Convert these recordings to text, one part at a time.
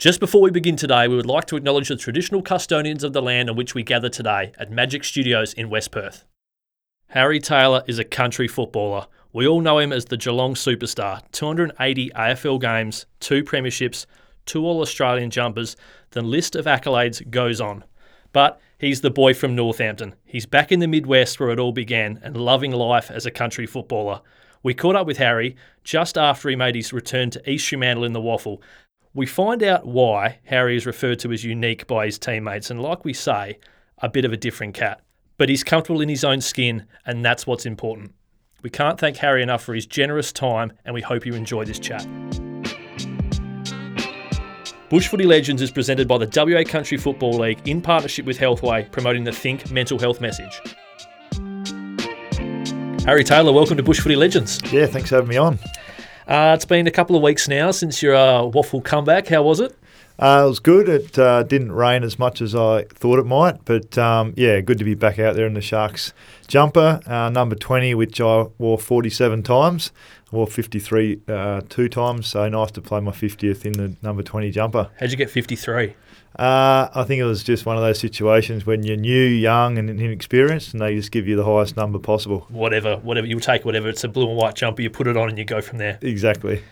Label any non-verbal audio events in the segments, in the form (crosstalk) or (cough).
Just before we begin today, we would like to acknowledge the traditional custodians of the land on which we gather today at Magic Studios in West Perth. Harry Taylor is a country footballer. We all know him as the Geelong superstar. 280 AFL games, two premierships, two All Australian jumpers. The list of accolades goes on. But he's the boy from Northampton. He's back in the Midwest where it all began and loving life as a country footballer. We caught up with Harry just after he made his return to East Fremantle in the WAFL we find out why Harry is referred to as unique by his teammates, and like we say, a bit of a different cat. But he's comfortable in his own skin, and that's what's important. We can't thank Harry enough for his generous time, and we hope you enjoy this chat. Bush Footy Legends is presented by the WA Country Football League in partnership with Healthway, promoting the Think Mental Health message. Harry Taylor, welcome to Bush Footy Legends. Yeah, thanks for having me on. Uh, it's been a couple of weeks now since your uh, WAFL comeback. How was it? Uh, it was good. It uh, didn't rain as much as I thought it might, but um, yeah, good to be back out there in the Sharks jumper, uh, number 20, which I wore 47 times. I wore 53 uh, two times, so nice to play my 50th in the number 20 jumper. How'd you get 53? Uh, I think it was just one of those situations when you're new, young, and inexperienced, and they just give you the highest number possible. Whatever, whatever you'll take, whatever. It's a blue and white jumper. You put it on, and you go from there. Exactly.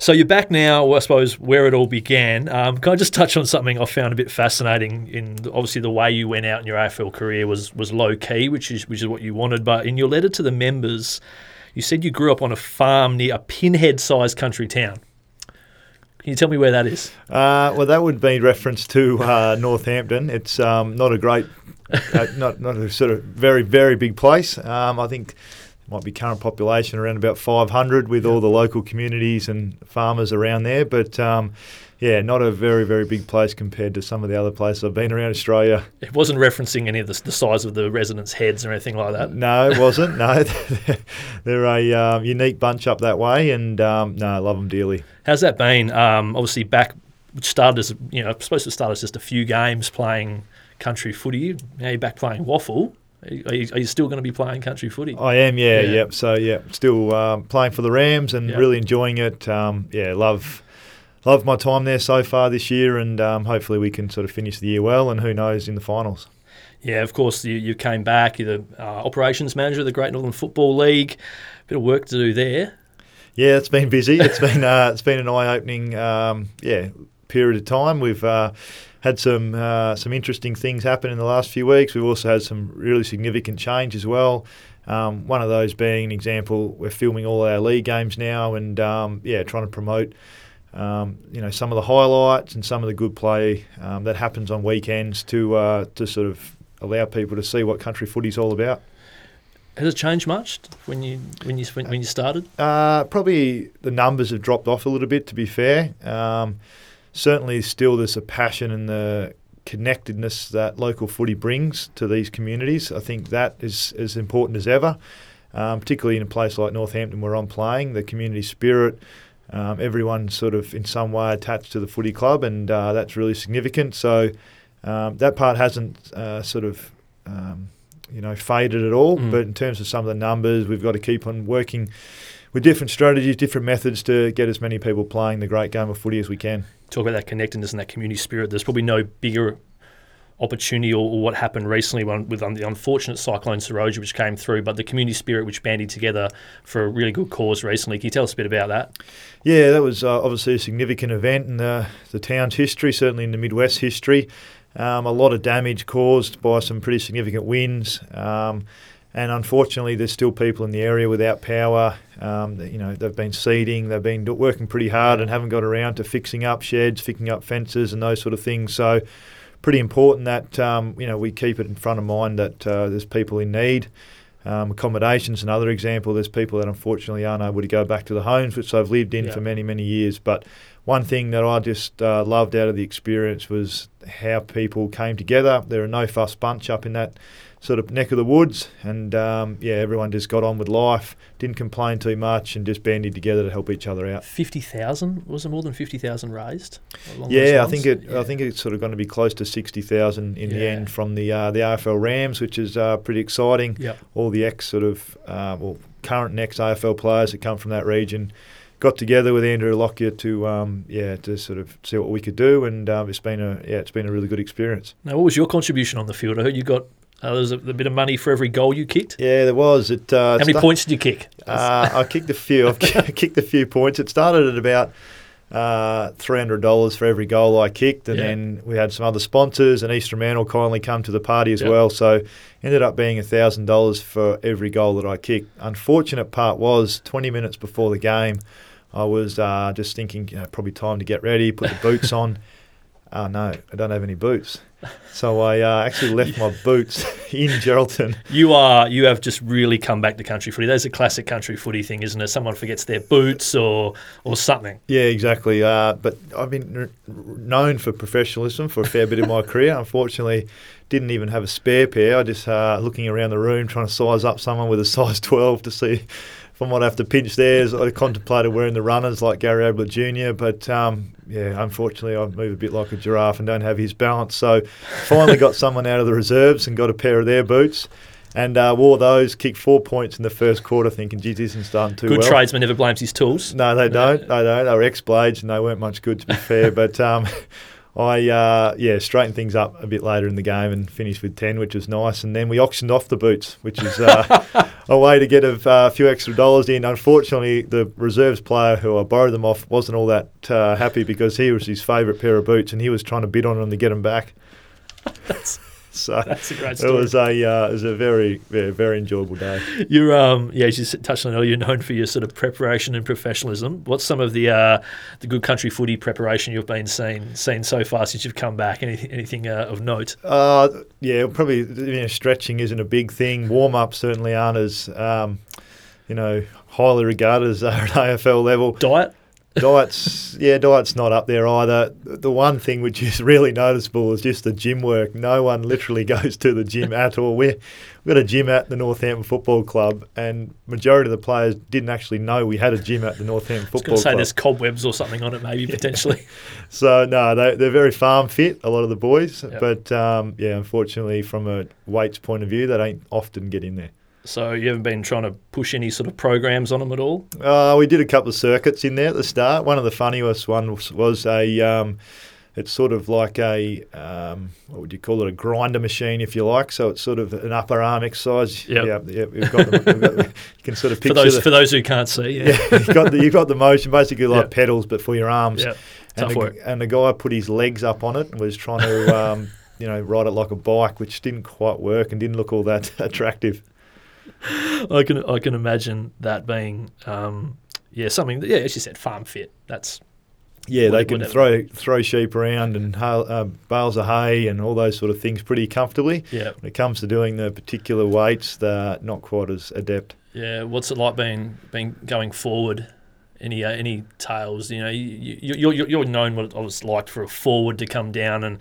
So you're back now, I suppose, where it all began. Um, can I just touch on something I found a bit fascinating? In obviously the way you went out in your AFL career was was low key, which is which is what you wanted. But in your letter to the members, you said you grew up on a farm near a pinhead-sized country town. Can you tell me where that is? Uh, well, that would be reference to uh, Northampton. It's um, not a great, uh, not not a sort of very very big place. Um, I think might be current population around about 500 with all the local communities and farmers around there, but. Um, yeah, not a very, very big place compared to some of the other places I've been around Australia. It wasn't referencing any of the, the size of the residents' heads or anything like that. No, it wasn't. no, (laughs) they're a um, unique bunch up that way, and um, no, I love them dearly. How's that been? Um, obviously, back which started as you know, supposed to start as just a few games playing country footy. Now you're back playing WAFL. Are you, are you, still going to be playing country footy? I am, yeah, yeah. Yep. So, yeah, still um, playing for the Rams and yep. really enjoying it. Um, yeah, love love my time there so far this year, and um, hopefully we can sort of finish the year well, and who knows in the finals. Yeah, of course, you, you came back. You're the uh, operations manager of the Great Northern Football League. Bit of work to do there. Yeah, it's been busy. It's (laughs) been uh, it's been an eye opening um, yeah period of time. We've uh, had some uh, some interesting things happen in the last few weeks. We've also had some really significant change as well. Um, one of those being an example, we're filming all our league games now, and um, yeah, trying to promote um, you know some of the highlights and some of the good play um, that happens on weekends to uh, to sort of allow people to see what country footy is all about. Has it changed much when you when you when you started? Uh, probably the numbers have dropped off a little bit. To be fair, um, certainly still there's a passion and the connectedness that local footy brings to these communities. I think that is as important as ever, um, particularly in a place like Northampton where I'm playing. The community spirit, um, everyone's sort of in some way attached to the footy club, and uh, that's really significant. So um, that part hasn't uh, sort of um, you know faded at all. Mm. But in terms of some of the numbers, we've got to keep on working with different strategies, different methods to get as many people playing the great game of footy as we can. Talk about that connectedness and that community spirit. There's probably no bigger opportunity or, what happened recently with the unfortunate cyclone Seroja which came through, but the community spirit which banded together for a really good cause recently. Can you tell us a bit about that? Yeah, that was uh, obviously a significant event in the, the town's history, certainly in the Midwest history. Um, a lot of damage caused by some pretty significant winds. Um, and unfortunately, there's still people in the area without power. Um, you know, they've been seeding, they've been working pretty hard, and haven't got around to fixing up sheds, fixing up fences, and those sort of things. So, pretty important that um, you know we keep it in front of mind that uh, there's people in need. Um, accommodations, another example. There's people that unfortunately aren't able to go back to the homes which they've lived in yeah. for many, many years. But one thing that I just uh, loved out of the experience was how people came together. They're a no fuss bunch up in that sort of neck of the woods, and um, yeah, everyone just got on with life, didn't complain too much, and just banded together to help each other out. Fifty thousand was it more than fifty thousand raised? Yeah, I think it. Yeah. I think it's sort of going to be close to sixty thousand in yeah. the end from the uh, the AFL Rams, which is uh, pretty exciting. Yep. All the ex sort of uh, well current next AFL players that come from that region got together with Andrew Lockyer to um, yeah to sort of see what we could do, and um, it's been a yeah it's been a really good experience. Now, what was your contribution on the field? I heard you got uh, there was a, a bit of money for every goal you kicked. Yeah, there was. It uh, How many sta- points did you kick? Uh, I kicked a few. I've (laughs) kicked a few points. It started at about uh, three hundred dollars for every goal I kicked, and Yeah. then we had some other sponsors, and Eastern Man will kindly come to the party as Yeah. well. So ended up being thousand dollars for every goal that I kicked. Unfortunate part was twenty minutes before the game, I was uh, just thinking, you know, probably time to get ready, put the (laughs) boots on. Oh no, I don't have any boots. So I uh, actually left my boots (laughs) in Geraldton. You are you have just really come back to country footy. That's a classic country footy thing, isn't it? Someone forgets their boots or or something. Yeah, exactly. Uh, but I've been known for professionalism for a fair bit of my career. Unfortunately, didn't even have a spare pair. I just uh, looking around the room trying to size up someone with a size 12 to see if I might have to pinch theirs. I contemplated wearing the runners like Gary Ablett Jr., but um, yeah, unfortunately, I move a bit like a giraffe and don't have his balance. So finally got someone out of the reserves and got a pair of their boots. And uh, wore those, kicked four points in the first quarter, thinking, geez, this isn't starting too Good well. tradesman never blames his tools. No, they don't. They don't. They were X Blades and they weren't much good, to be fair. But um, I, uh, yeah, straightened things up a bit later in the game and finished with 10, which was nice. And then we auctioned off the boots, which is uh, (laughs) a way to get a uh, few extra dollars in. Unfortunately, the reserves player who I borrowed them off wasn't all that uh, happy because he was his favourite pair of boots and he was trying to bid on them to get them back. (laughs) That's (laughs) So that's a great story. it was a uh, it was a very very, very enjoyable day. You're um yeah, as you touched on earlier, you're known for your sort of preparation and professionalism. What's some of the uh, the good country footy preparation you've been seen seen so far since you've come back? Anything anything uh, of note? Uh, yeah, probably you know, stretching isn't a big thing. Warm ups certainly aren't as um, you know highly regarded as they are at (laughs) AFL level. Diet? Diet's yeah, diet's not up there either. The one thing which is really noticeable is just the gym work. No one literally (laughs) goes to the gym at all. We're, we've got a gym at the Northampton Football Club, and majority of the players didn't actually know we had a gym at the Northampton Football (laughs) I was gonna say there's cobwebs or something on it, maybe potentially. (laughs) So no, they, they're very farm fit. A lot of the boys, Yep. but um, yeah, unfortunately, from a weights point of view, they don't often get in there. So you haven't been trying to push any sort of programs on them at all? Uh, we did a couple of circuits in there at the start. One of the funniest ones was a. Um, it's sort of like a um, what would you call it? A grinder machine, if you like. So it's sort of an upper arm exercise. Yep. Yeah, yeah. We've got, the, we've got the, you can sort of (laughs) picture For those the, for those who can't see, yeah. yeah, you've got the you've got the motion basically like Yep. pedals, but for your arms. Yeah. and Tough the, work. and the guy put his legs up on it and was trying to, um, you know, ride it like a bike, which didn't quite work and didn't look all that (laughs) attractive. (laughs) I can I can imagine that being um, yeah something that, yeah as you said farm fit. That's Yeah, they can Whatever. throw throw sheep around and hail, uh, bales of hay and all those sort of things pretty comfortably. yeah When it comes to doing the particular weights, they're not quite as adept. yeah. What's it like being being going forward? Any uh, any tales? You know, you, you, you're you're known what it was like for a forward to come down and,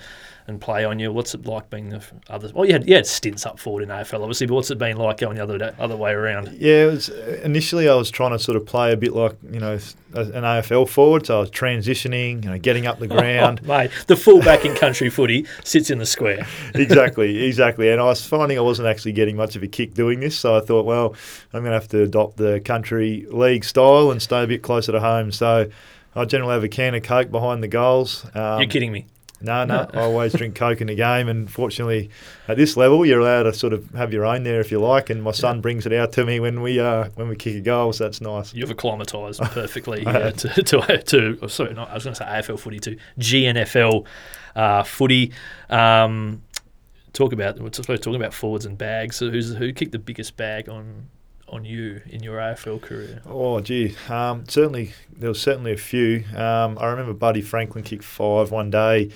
and play on you. What's it like being the other? Well, you had you had stints up forward in AFL, obviously, but what's it been like going the other other way around? Yeah, it was initially I was trying to sort of play a bit like you know an AFL forward, so I was transitioning, you know, getting up the (laughs) ground. Oh, mate, the fullback in country footy sits in the square. (laughs) exactly, exactly. And I was finding I wasn't actually getting much of a kick doing this, so I thought, well, I'm going to have to adopt the country league style and stay a bit closer to home. So I generally have a can of Coke behind the goals. Um, You're kidding me. No, no. I always drink Coke in the game, and fortunately, at this level, you're allowed to sort of have your own there if you like. And my son brings it out to me when we uh, when we kick a goal, so that's nice. You've acclimatised (laughs) perfectly to, to, to, oh, sorry, not, I was going to say AFL footy to GNFL uh, footy. Um, talk about, we're supposed to talk about forwards and bags. So who's, who kicked the biggest bag on on you in your AFL career? Oh, gee. Um, certainly, there was certainly a few. Um, I remember Buddy Franklin kicked five one day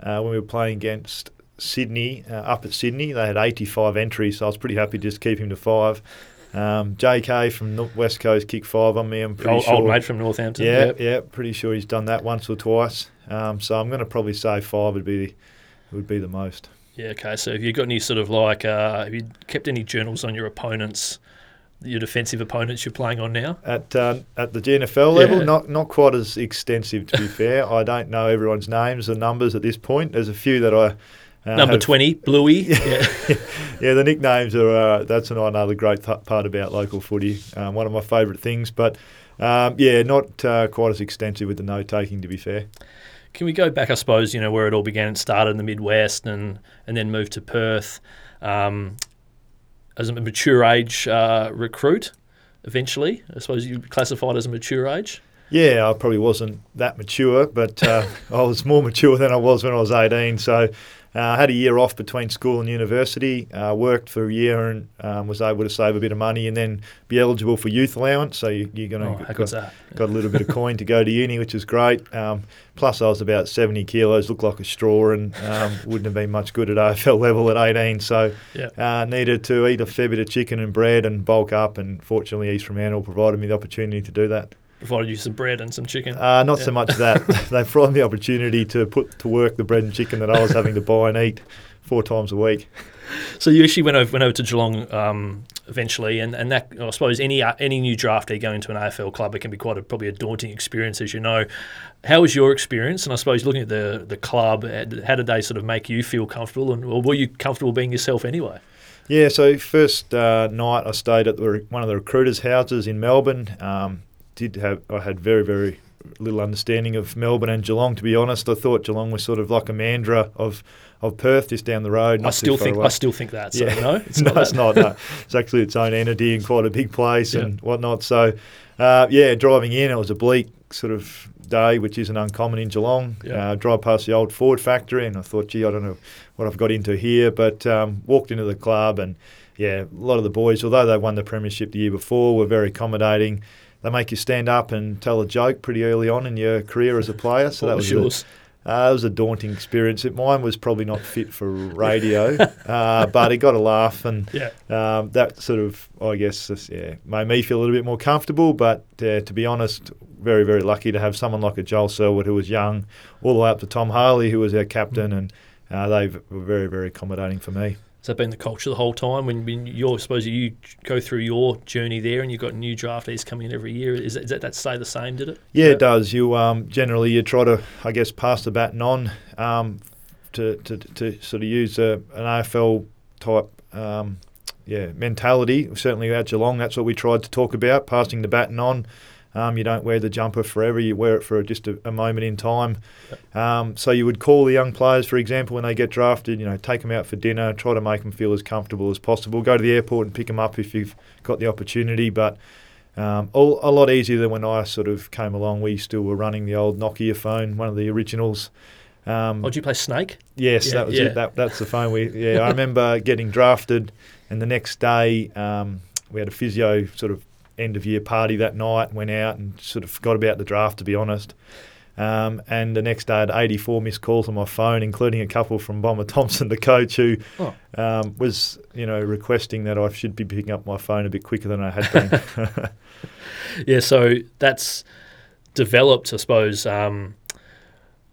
uh, when we were playing against Sydney, uh, up at Sydney. They had 85 entries, so I was pretty happy to just keep him to five. Um, JK from West Coast kicked five on me. I'm pretty Old, sure. old mate from Northampton. Yeah, Yep. yeah, pretty sure he's done that once or twice. Um, so I'm going to probably say five would be would be the most. Yeah, okay. So have you got any sort of like, uh, have you kept any journals on your opponents, your defensive opponents you're playing on now? At uh, at the GNFL level, Yeah. not not quite as extensive to be (laughs) fair. I don't know everyone's names or numbers at this point. There's a few that I uh, Number have- 20, Bluey. (laughs) Yeah. (laughs) yeah, the nicknames are uh, that's another great th- part about local footy. Um, one of my favourite things, but Um, yeah, not uh, quite as extensive with the note taking, to be fair. Can we go back, I suppose, you know, where it all began? It started in the Midwest and, and then moved to Perth um, as a mature age uh, recruit eventually. I suppose you classified as a mature age. Yeah, I probably wasn't that mature, but uh, (laughs) I was more mature than I was when I was 18. So I had a year off between school and university, uh, worked for a year and um, was able to save a bit of money and then be eligible for youth allowance. So you, you're going Oh, to how got, good's got a little bit of coin to go to uni, which is great. Um, plus, I was about 70 kilos, looked like a straw, and um, wouldn't have been much good at AFL level at 18. So Yeah. uh, needed to eat a fair bit of chicken and bread and bulk up. And fortunately, East Fremantle provided me the opportunity to do that. Provided you some bread and some chicken. Uh, not so much that. (laughs) (laughs) they provided me the opportunity to put to work the bread and chicken that I was having to buy and eat four times a week. So you actually went over, went over to Geelong um, eventually, and, and that I suppose any uh, any new draftee going to an AFL club, it can be quite a probably a daunting experience, as you know. How was your experience? And I suppose looking at the the club, uh, how did they sort of make you feel comfortable, and or were you comfortable being yourself anyway? Yeah, so first uh, night I stayed at the, one of the recruiters' houses in Melbourne. Um, did have I had very very little understanding of Melbourne and Geelong. To be honest, I thought Geelong was sort of like a Mandurah of of Perth, just down the road. I still think away. I still think that. So Yeah. no, it's (laughs) no, not. it's not. No. It's actually its own entity and quite a big place Yeah. and whatnot. So, uh, yeah, driving in, it was a bleak sort of day, which isn't uncommon in Geelong. Yeah. Uh, drive past the old Ford factory, and I thought, gee, I don't know what I've got into here, but um, walked into the club, and yeah, a lot of the boys, although they won the premiership the year before, were very accommodating. They make you stand up and tell a joke pretty early on in your career as a player. So (laughs) that was was a- uh, it was a daunting experience. It, mine was probably not fit for radio, (laughs) uh, but it got a laugh, and Yeah. um, that sort of, I guess, just, yeah, made me feel a little bit more comfortable. But uh, to be honest, very, very lucky to have someone like a Joel Selwood who was young, all the way up to Tom Harley, who was our captain, and uh, they were very, very accommodating for me. Has that been the culture the whole time? When, when you're, I suppose you go through your journey there, and you've got new draftees coming in every year. Is that, that stay the same? Did it? Yeah, it does. You um, generally you try to, I guess, pass the baton on um, to, to to sort of use a, an AFL type, um, yeah, mentality. Certainly at Geelong, that's what we tried to talk about, passing the baton on. Um, you don't wear the jumper forever; you wear it for just a, a moment in time. Um, so you would call the young players, for example, when they get drafted. You know, take them out for dinner, try to make them feel as comfortable as possible. Go to the airport and pick them up if you've got the opportunity, but. Um, all, a lot easier than when I sort of came along. We still were running the old Nokia phone, one of the originals. Um, Oh, did you play Snake? yes, yeah, that was yeah. it. That, that's the phone we. (laughs) Yeah, I remember getting drafted, and the next day um, we had a physio sort of end of year party that night. Went out and sort of forgot about the draft, to be honest. Um, and the next day, I had 84 missed calls on my phone, including a couple from Bomber Thompson, (laughs) the coach, who Oh. um, was, you know, requesting that I should be picking up my phone a bit quicker than I had been. (laughs) Yeah, so that's developed, I suppose, um,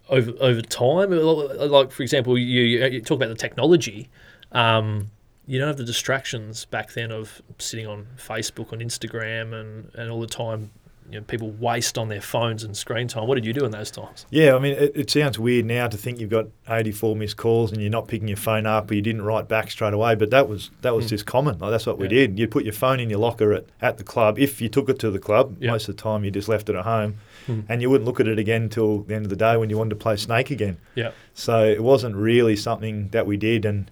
over over time. Like for example, you, you talk about the technology. Um, you don't have the distractions back then of sitting on Facebook, and Instagram, and, and all the time. You know, people waste on their phones and screen time. What did you do in those times? Yeah, I mean, it, it sounds weird now to think you've got 84 missed calls and you're not picking your phone up or you didn't write back straight away, but that was that was Mm. just common. Like that's what we did. You'd put your phone in your locker at, at the club. If you took it to the club, Yeah. most of the time you just left it at home, Mm. and you wouldn't look at it again until the end of the day when you wanted to play Snake again. Yeah. So it wasn't really something that we did, and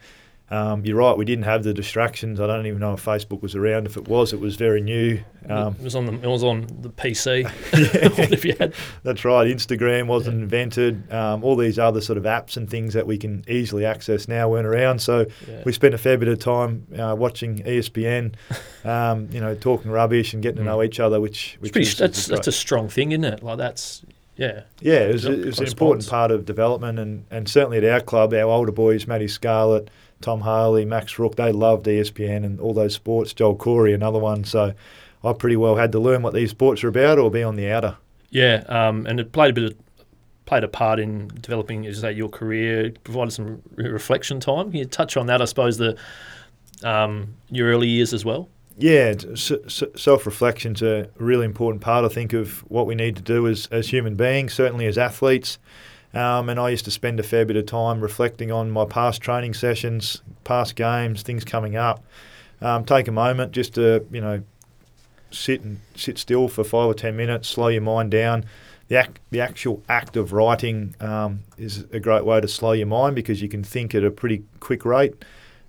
um, you're right, we didn't have the distractions. I don't even know if Facebook was around. If it was, it was very new. Um, it was on the it was on the PC. (laughs) (laughs) if you had? That's right. Instagram wasn't invented. Um, all these other sort of apps and things that we can easily access now weren't around. So Yeah. we spent a fair bit of time uh, watching ESPN, (laughs) um, you know, talking rubbish and getting to Mm. know each other. Which, which pretty, that's that's a strong thing, isn't it? Like that's yeah. yeah, it was, it was an important part of development, and, and certainly at our club, our older boys, Matty Scarlett, Tom Harley, Max Rooke, they loved ESPN and all those sports. Joel Corey, another one. So I pretty well had to learn what these sports are about or be on the outer. Yeah, um, and it played a bit of played a part in developing, as you say, your career. It provided some re- reflection time. Can you touch on that? I suppose the um, your early years as well. Yeah, s- s- self-reflection's a really important part, I think, of what we need to do as, as human beings, certainly as athletes. Um, and I used to spend a fair bit of time reflecting on my past training sessions, past games, things coming up. Um, take a moment just to, you know, sit and sit still for five or ten minutes, slow your mind down. The, act, the actual act of writing um, is a great way to slow your mind because you can think at a pretty quick rate.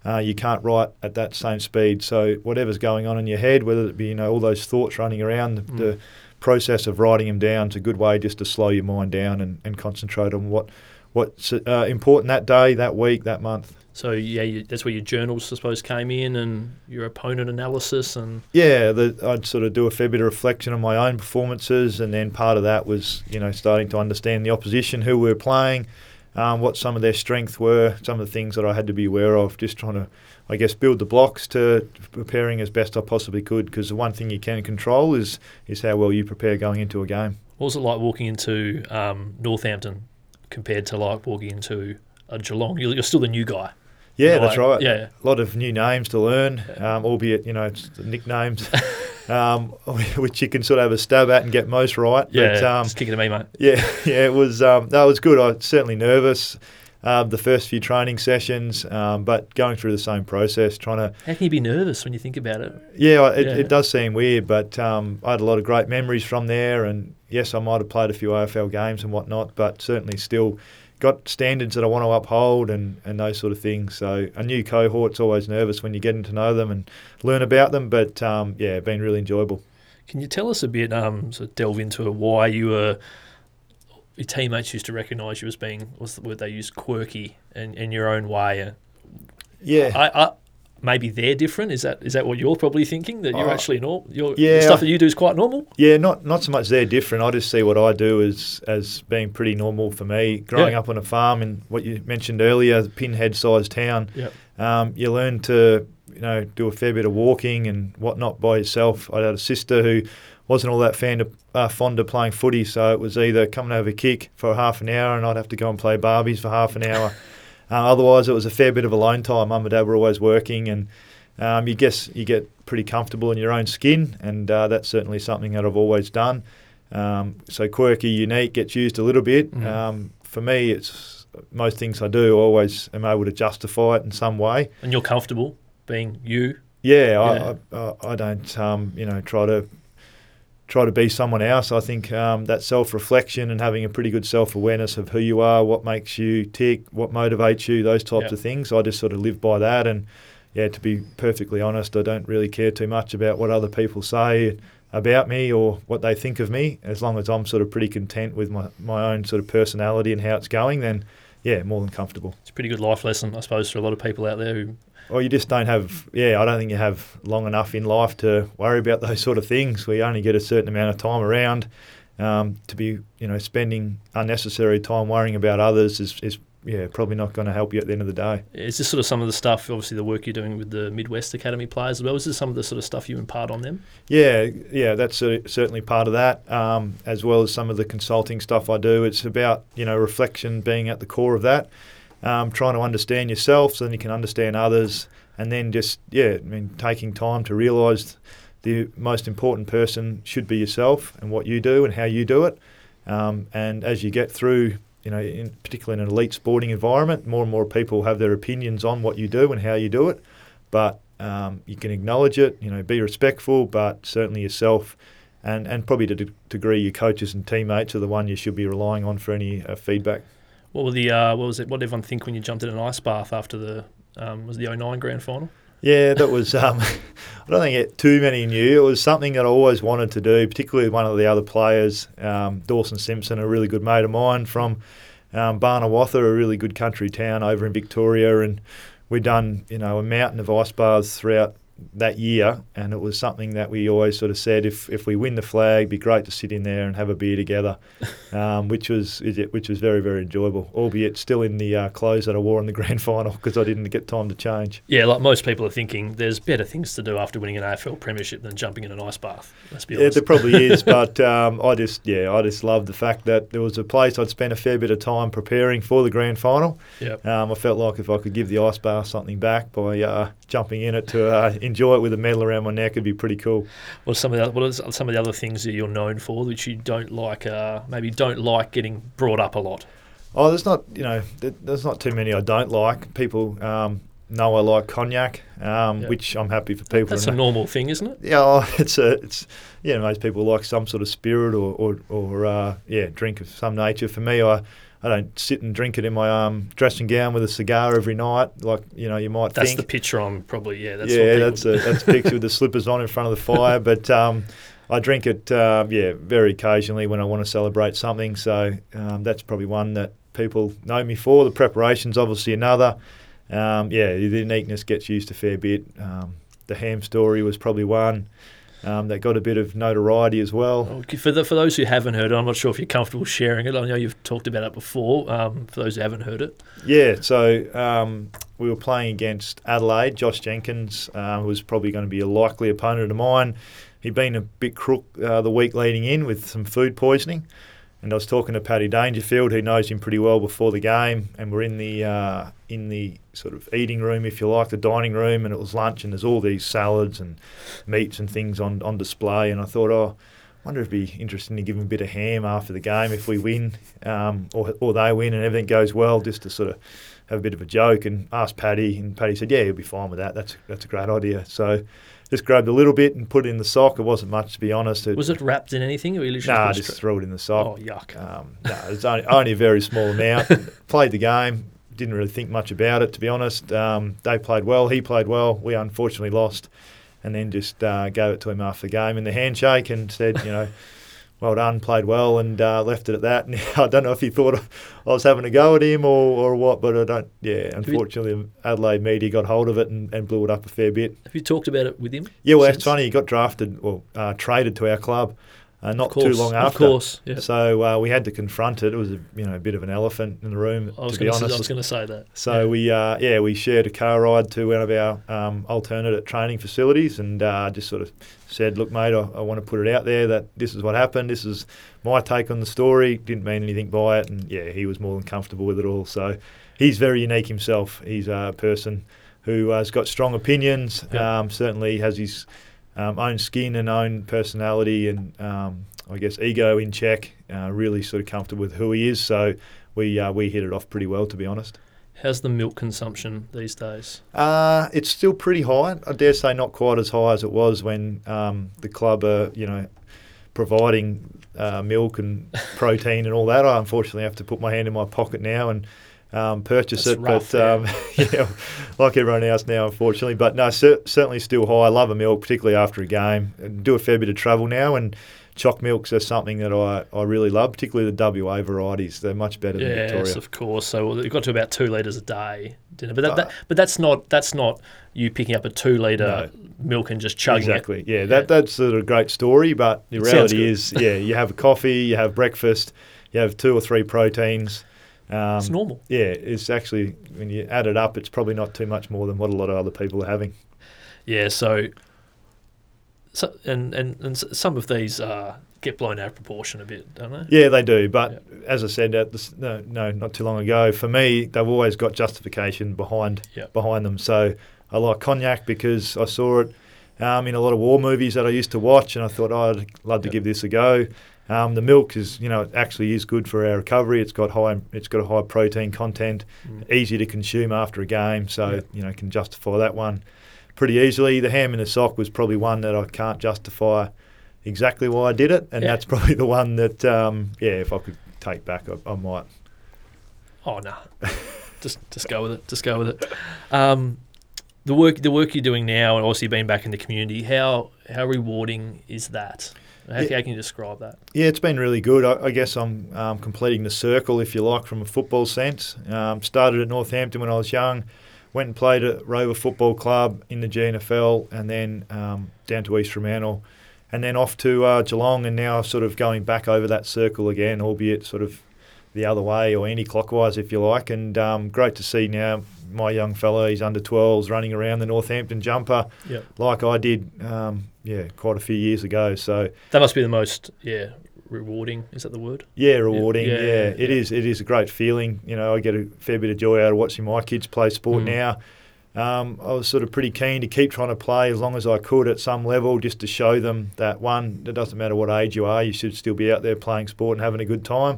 Uh, you can't write at that same speed. So whatever's going on in your head, whether it be you know all those thoughts running around, mm. the process of writing them down is a good way just to slow your mind down and, and concentrate on what what's uh, important that day, that week, that month. So yeah, you, that's where your journals, I suppose, came in, and your opponent analysis, and yeah, the, I'd sort of do a fair bit of reflection on my own performances, and then part of that was you know starting to understand the opposition, who we were playing, um, what some of their strengths were, some of the things that I had to be aware of, just trying to, I guess, build the blocks to preparing as best I possibly could. Because the one thing you can control is is how well you prepare going into a game. What was it like walking into um, Northampton compared to like walking into a Geelong? You're, you're still the new guy. Yeah, that's right. Yeah, a lot of new names to learn, um, albeit you know nicknames, (laughs) um, (laughs) which you can sort of have a stab at and get most right. Yeah, but, um, just kick it to me, mate. Yeah, (laughs) yeah, it was um, that was good. I was certainly nervous. Uh, the first few training sessions, um, but going through the same process, trying to. How can you be nervous when you think about it? Yeah, it, yeah. it does seem weird, but um, I had a lot of great memories from there, and yes, I might have played a few AFL games and whatnot, but certainly still got standards that I want to uphold and, and those sort of things. So a new cohort's always nervous when you're getting to know them and learn about them, but um, yeah, been really enjoyable. Can you tell us a bit, um, sort of delve into why you were, your teammates used to recognise you as being, what's the word they used, quirky in, in your own way? Yeah. I, I, maybe they're different. Is that is that what you're probably thinking that you're uh, actually normal? Yeah, the stuff that you do is quite normal. Yeah, not not so much they're different. I just see what I do as as being pretty normal for me. Growing yeah. up on a farm in what you mentioned earlier, pinhead sized town, yep. um, you learn to you know do a fair bit of walking and whatnot by yourself. I had a sister who wasn't all that fan of, uh, fond of playing footy, so it was either coming over kick for half an hour and I'd have to go and play Barbies for half an hour. (laughs) Uh, otherwise, it was a fair bit of alone time. Mum and dad were always working, and um, you guess you get pretty comfortable in your own skin, and uh, that's certainly something that I've always done. Um, so quirky, unique gets used a little bit. Mm-hmm. Um, for me, it's most things I do. I always am able to justify it in some way. And you're comfortable being you. Yeah, yeah. I, I, I, don't, um, you know, try to try to be someone else. I think um, that self reflection and having a pretty good self awareness of who you are, what makes you tick, what motivates you, those types yep. of things. I just sort of live by that. And yeah, to be perfectly honest, I don't really care too much about what other people say about me or what they think of me. As long as I'm sort of pretty content with my, my own sort of personality and how it's going, then yeah, more than comfortable. It's a pretty good life lesson, I suppose, for a lot of people out there who or you just don't have, yeah, I don't think you have long enough in life to worry about those sort of things. We only get a certain amount of time around. Um, to be, you know, spending unnecessary time worrying about others is, is yeah, probably not going to help you at the end of the day. Is this sort of some of the stuff, obviously the work you're doing with the Midwest Academy players as well? Is this some of the sort of stuff you impart on them? Yeah, yeah, that's certainly part of that, um, as well as some of the consulting stuff I do. It's about, you know, reflection being at the core of that um, trying to understand yourself so then you can understand others, and then just yeah, I mean taking time to realise the most important person should be yourself and what you do and how you do it. Um, and as you get through, you know, in, particularly in an elite sporting environment, more and more people have their opinions on what you do and how you do it. But um, you can acknowledge it, you know, be respectful, but certainly yourself. And, and probably to a degree, your coaches and teammates are the one you should be relying on for any uh, feedback. What were the uh, what was it? What did everyone think when you jumped in an ice bath after the um, was the 09 grand final? Yeah, that was. Um, (laughs) I don't think it, too many knew. It was something that I always wanted to do, particularly one of the other players, um, Dawson Simpson, a really good mate of mine from um, Barnawartha, a really good country town over in Victoria, and we'd done you know a mountain of ice baths throughout that year, and it was something that we always sort of said if, if we win the flag, it'd be great to sit in there and have a beer together, (laughs) um, which was which was very very enjoyable. Albeit still in the uh, clothes that I wore in the (laughs) grand final because I didn't get time to change. Yeah, like most people are thinking, there's better things to do after winning an AFL premiership than jumping in an ice bath. Let's be honest. Yeah, there probably is, (laughs) but um, I just yeah I just loved the fact that there was a place I'd spent a fair bit of time preparing for the grand final. Yeah, um, I felt like if I could give the ice bath something back by uh, jumping in it to uh, enjoy it with a medal around my neck. It'd be pretty cool. What some of the, what are some of the other things that you're known for which you don't like? Uh, maybe don't like getting brought up a lot. Oh, there's not you know there's not too many I don't like. People um, know I like cognac, um, Yeah. which I'm happy for people. That's a normal thing, isn't it? Yeah, oh, (laughs) it's a, it's yeah. Most people like some sort of spirit or or, or uh, yeah, drink of some nature. For me, I. I don't sit and drink it in my um, dressing gown with a cigar every night, like you know you might That's think. the picture I'm probably yeah. That's yeah, that's a that's (laughs) a picture with the slippers on in front of the fire. (laughs) But um, I drink it, um, yeah, very occasionally when I want to celebrate something. So um, that's probably one that people know me for. The preparation's obviously another. Um, yeah, the uniqueness gets used a fair bit. Um, the ham story was probably one um, that got a bit of notoriety as well. Okay, for the, for those who haven't heard it, I'm not sure if you're comfortable sharing it. I know you've talked about it before. Um, for those who haven't heard it, Yeah, so um, we were playing against Adelaide. Josh Jenkins uh, was probably going to be a likely opponent of mine. He'd been a bit crook uh, the week leading in with some food poisoning. And I was talking to Paddy Dangerfield, who knows him pretty well before the game, and we're in the uh, in the sort of eating room, if you like, the dining room, and it was lunch, and there's all these salads and meats and things on, on display. And I thought, oh, I wonder if it'd be interesting to give them a bit of ham after the game if we win, um, or or they win, and everything goes well, just to sort of have a bit of a joke. And asked Paddy, and Paddy said, yeah, he'll be fine with that. That's that's a great idea. So just grabbed a little bit and put it in the sock. It wasn't much, to be honest. It, was it wrapped in anything? Or you literally Nah, it just threw it in the sock. Oh yuck! Um, no, it's only, only a very small amount. (laughs) played the game. Didn't really think much about it, to be honest. Um, they played well. He played well. We unfortunately lost, and then just uh, gave it to him after the game in the handshake and said, you know, well done, played well, and uh, left it at that. And (laughs) I don't know if he thought I was having a go at him or, or what, but I don't. Yeah, unfortunately, Adelaide media got hold of it and, and blew it up a fair bit. Have you talked about it with him? Yeah, well, since? it's funny. He got drafted, well, uh, traded to our club, uh, not course, too long after. Of course, yeah. So uh, we had to confront it. It was a you know a bit of an elephant in the room, I was to be going to. honest. I was going to say that. so Yeah. we uh, yeah we shared a car ride to one of our um, alternate training facilities and uh, just sort of said, look, mate, I, I want to put it out there that this is what happened. This is my take on the story. Didn't mean anything by it, and yeah, he was more than comfortable with it all. So he's very unique himself. He's a person who has got strong opinions. Yeah. Um, certainly has his um, own skin and own personality and um, I guess ego in check. Uh, really sort of comfortable with who he is. So we uh, we hit it off pretty well, to be honest. How's the milk consumption these days? Uh, it's still pretty high. I dare say not quite as high as it was when um, the club are, you know, providing uh, milk and (laughs) protein and all that. I unfortunately have to put my hand in my pocket now and um, purchase That's it. rough, but um, (laughs) yeah, like everyone else now, unfortunately. But no, cer- certainly still high. I love a milk, particularly after a game. And do a fair bit of travel now and. Choc milks are something that I, I really love, particularly the WA varieties. They're much better than Victoria. Yes, of course. So it got to about two liters a day, didn't? But that, Uh, that, but that's not that's not you picking up a two liter No. milk and just chugging it. exactly. it. Yeah, that that's sort of a great story, but the It reality is, yeah, you have a coffee, you have breakfast, you have two or three proteins. Um, It's normal. Yeah, it's actually when you add it up, it's probably not too much more than what a lot of other people are having. Yeah. So, so and and and some of these uh, get blown out of proportion a bit, don't they? Yeah, they do. But as I said, at this, no, no, not too long ago, for me, they've always got justification behind Yeah. behind them. So I like cognac because I saw it um, in a lot of war movies that I used to watch, and I thought oh, I'd love to Yep. give this a go. Um, the milk is, you know, it actually is good for our recovery. It's got high, it's got a high protein content, Mm. easy to consume after a game, so Yeah. you know can justify that one pretty easily. The ham in the sock was probably one that I can't justify exactly why I did it, and Yeah. that's (laughs) probably the one that, um, yeah, if I could take back, I, I might. Oh no, just just go with it. Just go with it. Um, the work the work you're doing now, and obviously being back in the community, how how rewarding is that? How, Yeah. how can you describe that? Yeah, it's been really good. I, I guess I'm um, completing the circle, if you like, from a football sense. Um, started at Northampton when I was young, went and played at Rover Football Club in the GNFL, and then um, down to East Fremantle, and then off to uh, Geelong, and now sort of going back over that circle again, albeit sort of the other way or anti-clockwise, if you like. And um, great to see now my young fellow, he's under 12s, running around the Northampton jumper Yep. like I did, um, yeah, quite a few years ago. So That must be the most yeah rewarding. Is that the word? Yeah, rewarding. Yeah, Yeah, yeah, it yeah. is. It is a great feeling. You know, I get a fair bit of joy out of watching my kids play sport Mm. now. Um, I was sort of pretty keen to keep trying to play as long as I could at some level, just to show them that one, it doesn't matter what age you are, you should still be out there playing sport and having a good time,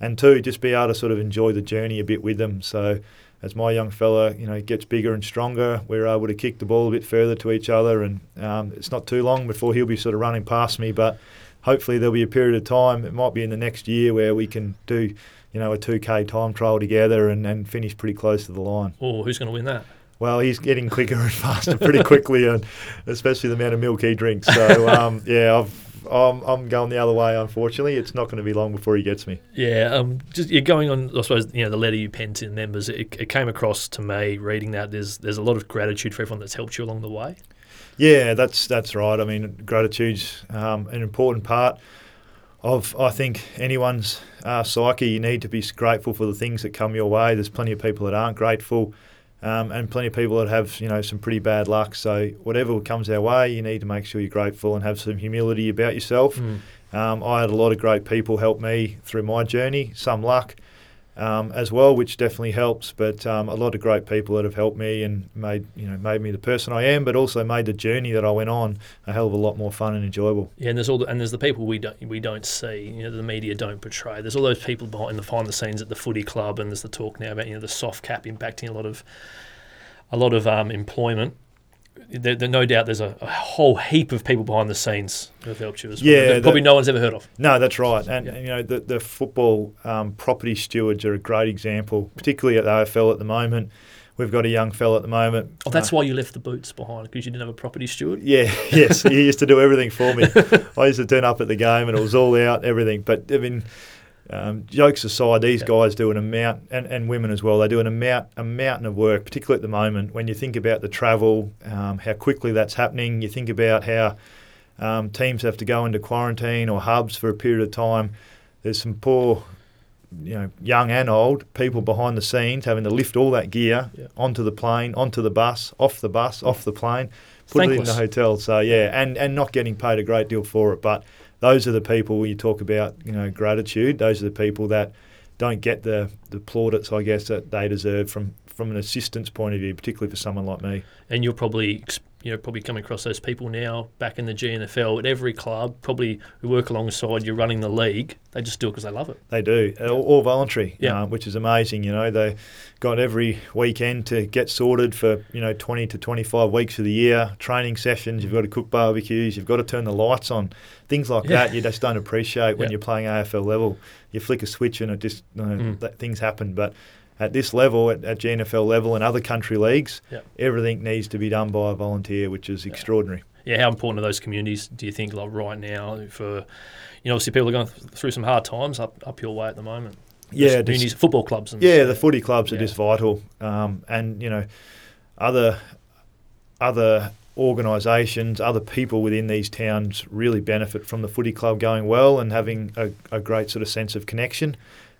and two, just be able to sort of enjoy the journey a bit with them. So. As my young fella, you know, gets bigger and stronger, we're able to kick the ball a bit further to each other, and um, it's not too long before he'll be sort of running past me. But hopefully there'll be a period of time. It might be in the next year where we can do, you know, a 2K time trial together and, and finish pretty close to the line. Oh, who's going to win that? Well, he's getting (laughs) quicker and faster pretty quickly, and especially the amount of milk he drinks. So um, yeah, I've I'm, I'm going the other way. Unfortunately, it's not going to be long before he gets me. Yeah, um, just you're going on. I suppose you know the letter you penned to members. It, it came across to me reading that. There's there's a lot of gratitude for everyone that's helped you along the way. Yeah, that's that's right. I mean, gratitude's um, an important part of I think anyone's uh, psyche. You need to be grateful for the things that come your way. There's plenty of people that aren't grateful um, and plenty of people that have you know some pretty bad luck. So whatever comes our way, you need to make sure you're grateful and have some humility about yourself. Mm. Um, I had a lot of great people help me through my journey. Some luck, um, as well, which definitely helps. But um, a lot of great people that have helped me and made you know made me the person I am, but also made the journey that I went on a hell of a lot more fun and enjoyable. Yeah, and there's all the, and there's the people we don't we don't see, you know, the media don't portray. There's all those people behind the behind the scenes at the footy club, and there's the talk now about you know the soft cap impacting a lot of a lot of um, employment there, there, no doubt there's a, a, whole heap of people behind the scenes who have helped you as well. Yeah, that probably no one's ever heard of. No, that's right. And yeah. you know the the football um, property stewards are a great example, particularly at the AFL at the moment. We've got a young fella at the moment. Oh, that's uh, why you left the boots behind because you didn't have a property steward. Yeah, (laughs) yes, he used to do everything for me. (laughs) I used to turn up at the game and it was all out, everything. But I mean, um, jokes aside, these guys do an amount, and, and women as well, they do an amount, a mountain of work, particularly at the moment. When you think about the travel, um, how quickly that's happening, you think about how um, teams have to go into quarantine or hubs for a period of time. There's some poor, you know, young and old people behind the scenes having to lift all that gear yeah. onto the plane, onto the bus, off the bus, off the plane, put Thankless. it in the hotel. So yeah, and and not getting paid a great deal for it, but those are the people you talk about, you know, gratitude. Those are the people that don't get the, the plaudits, I guess, that they deserve from, from an assistance point of view, particularly for someone like me. And you're probably you know probably coming across those people now back in the GNFL at every club, probably who work alongside you running the league. They just do it because they love it. They do, all, all voluntary, yeah. Uh, which is amazing. You know, they got every weekend to get sorted for you know 20 to 25 weeks of the year. Training sessions, you've got to cook barbecues, you've got to turn the lights on, things like yeah. that. You just don't appreciate when yeah. you're playing AFL level. You flick a switch and it just you know, mm. things happen, but at this level, at, at GNFL level and other country leagues, yep. everything needs to be done by a volunteer, which is extraordinary. Yeah, how important are those communities, do you think, like right now, for, you know, obviously people are going through some hard times up, up your way at the moment? Yeah, communities, football clubs. And yeah, the footy clubs are just vital. Um, and, you know, other other organisations, other people within these towns really benefit from the footy club going well and having a, a great sort of sense of connection.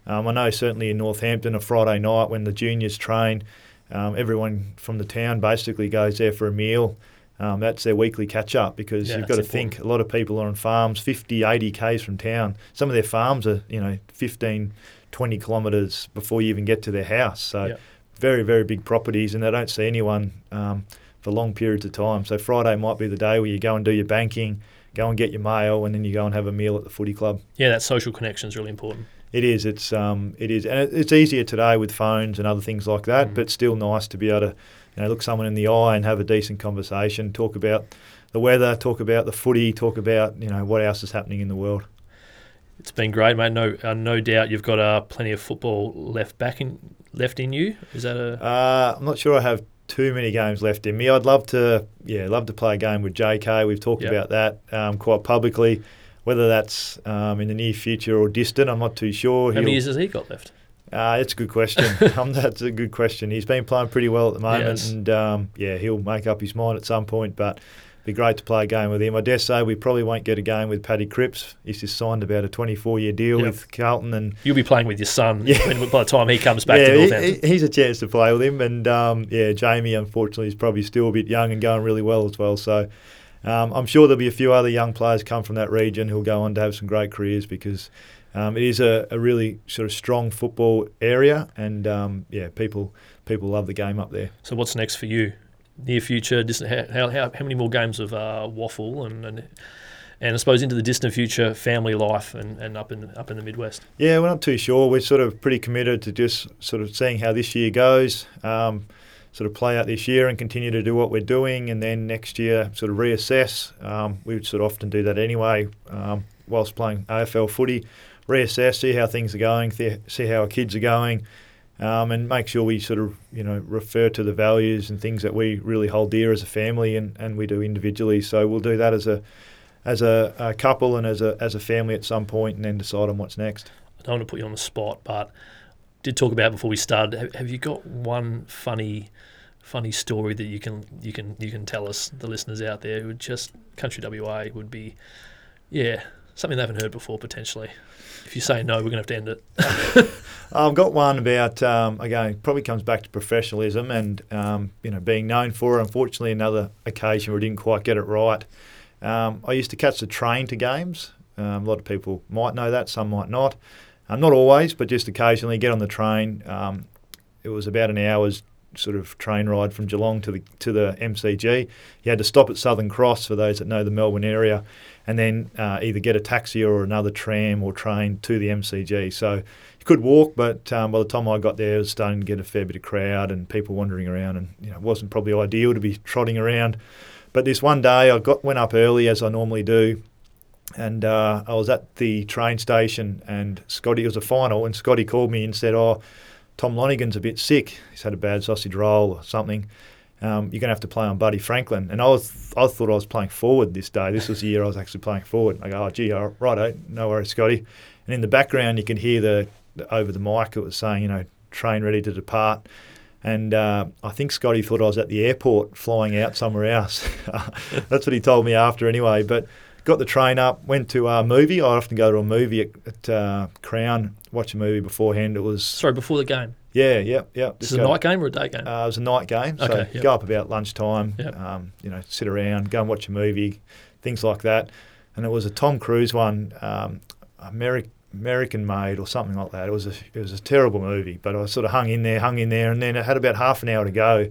Um, I know certainly in Northampton, a Friday night when the juniors train, um, everyone from the town basically goes there for a meal. Um, that's their weekly catch up because yeah, you've got to important. think a lot of people are on farms 50, 80 k's from town. Some of their farms are, you know, 15, 20 kilometres before you even get to their house. So yeah. very, very big properties and they don't see anyone um, for long periods of time. So Friday might be the day where you go and do your banking, go and get your mail, and then you go and have a meal at the footy club. Yeah, that social connection is really important. It is. It's um, it is, and it's easier today with phones and other things like that. Mm. But still nice to be able to, you know, look someone in the eye and have a decent conversation. Talk about the weather. Talk about the footy. Talk about you know what else is happening in the world. It's been great, mate. No, uh, no doubt you've got uh, plenty of football left back in left in you. Is that a? Uh, I'm not sure I have too many games left in me. I'd love to, yeah, love to play a game with JK. We've talked yep. about that um, quite publicly. Whether that's um, in the near future or distant, I'm not too sure. How many years has he got left? Uh, it's a good question. (laughs) um, that's a good question. He's been playing pretty well at the moment, yes. and um, yeah, he'll make up his mind at some point. But it'd be great to play a game with him. I dare say we probably won't get a game with Paddy Cripps. He's just signed about a 24-year deal yep. with Carlton, and you'll be playing with your son (laughs) yeah. when, by the time he comes back yeah, to Northampton. He, he's a chance to play with him, and um, yeah, Jamie unfortunately is probably still a bit young and going really well as well. So um, I'm sure there'll be a few other young players come from that region who'll go on to have some great careers because um, it is a, a, really sort of strong football area, and um, yeah, people people love the game up there. So what's next for you? Near future, just how, how, how many more games of uh, WAFL and, and and I suppose into the distant future, family life and, and up in up in the Midwest? Yeah, we're not too sure. We're sort of pretty committed to just sort of seeing how this year goes. Um, sort of play out this year and continue to do what we're doing, and then next year sort of reassess. Um, we would sort of often do that anyway, um, whilst playing AFL footy. Reassess, see how things are going, see how our kids are going, um, and make sure we sort of you know refer to the values and things that we really hold dear as a family, and, and we do individually. So we'll do that as a as a, a couple and as a as a family at some point, and then decide on what's next. I don't want to put you on the spot, but did talk about before we started. Have you got one funny, funny story that you can you can you can tell us the listeners out there who just country WA would be, yeah, something they haven't heard before potentially. If you say no, we're going to have to end it. (laughs) I've got one about um, again probably comes back to professionalism and um, you know being known for. It. Unfortunately, another occasion where we didn't quite get it right. Um, I used to catch the train to games. Um, a lot of people might know that, some might not. Um, not always, but just occasionally get on the train. Um, it was about an hour's sort of train ride from Geelong to the to the MCG. You had to stop at Southern Cross for those that know the Melbourne area, and then uh, either get a taxi or another tram or train to the MCG. So you could walk, but um, by the time I got there, it was starting to get a fair bit of crowd and people wandering around, and you know, it wasn't probably ideal to be trotting around. But this one day, I got went up early as I normally do, and uh, I was at the train station, and Scotty it was a final, and Scotty called me and said, "Oh, Tom Lonergan's a bit sick. He's had a bad sausage roll or something. Um, you're going to have to play on Buddy Franklin." And I was, I thought I was playing forward this day. This was the year I was actually playing forward. I go, "Oh, gee, all right, no worries, Scotty." And in the background, you can hear the, the over the mic. It was saying, you know, train ready to depart. And uh, I think Scotty thought I was at the airport flying out somewhere else. (laughs) That's what he told me after, anyway. But got the train up, went to a movie. I often go to a movie at, at uh, Crown, watch a movie beforehand. It was sorry before the game. Yeah, yeah, yeah. This is a night game or a day game? Uh, it was a night game. So okay, yep. go up about lunchtime. Yep. Um, you know, sit around, go and watch a movie, things like that. And it was a Tom Cruise one, um, American. American Made or something like that. It was a it was a terrible movie, but I sort of hung in there, hung in there, and then it had about half an hour to go.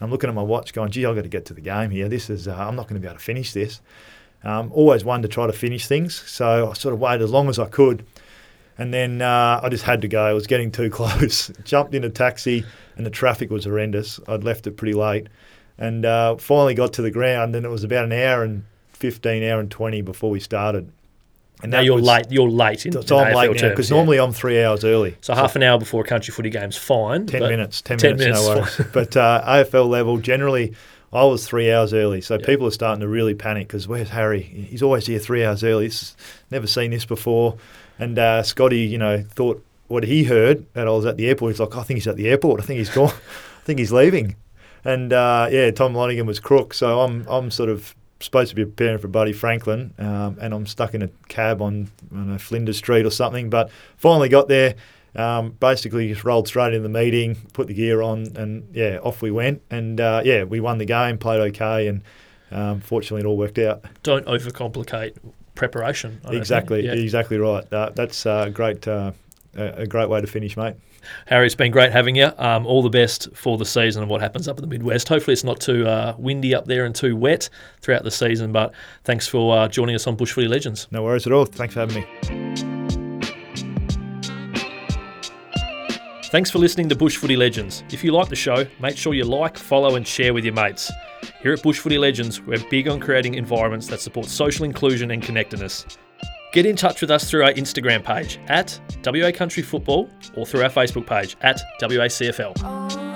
I'm looking at my watch, going, "Gee, I've got to get to the game here. This is uh, I'm not going to be able to finish this." Um, always one to try to finish things, so I sort of waited as long as I could, and then uh, I just had to go. It was getting too (laughs) close. Jumped in a taxi, and the traffic was horrendous. I'd left it pretty late, and uh, finally got to the ground. And it was about an hour and fifteen, hour and twenty before we started. And now you're was, late. You're late. In, so I'm AFL late now because yeah. normally I'm three hours early. So, so, half an hour before a country footy game's fine. Ten minutes. Ten, 10 minutes. minutes no worries. (laughs) but uh, AFL level generally. I was three hours early, so people are starting to really panic because where's Harry? He's always here three hours early. He's never seen this before. And uh, Scotty, you know, thought what he heard that I was at the airport. He's like, I think he's at the airport. I think he's gone. (laughs) I think he's leaving. And uh, yeah, Tom Lonergan was crook. So I'm I'm sort of supposed to be preparing for Buddy Franklin, um, and I'm stuck in a cab on know, Flinders Street or something. But finally got there. Um, basically, just rolled straight in the meeting, put the gear on, and yeah, off we went. And uh, yeah, we won the game, played okay, and um, fortunately, it all worked out. Don't overcomplicate preparation. exactly, yeah. exactly right. Uh, that's a great. Uh, a great way to finish, mate. Harry, it's been great having you. Um, all the best for the season and what happens up in the Midwest. Hopefully, it's not too uh, windy up there and too wet throughout the season. But thanks for uh, joining us on Bush Footy Legends. No worries at all. Thanks for having me. Thanks for listening to Bush Footy Legends. If you like the show, make sure you like, follow, and share with your mates. Here at Bush Footy Legends, we're big on creating environments that support social inclusion and connectedness. Get in touch with us through our Instagram page at WA Country Football or through our Facebook page at WACFL.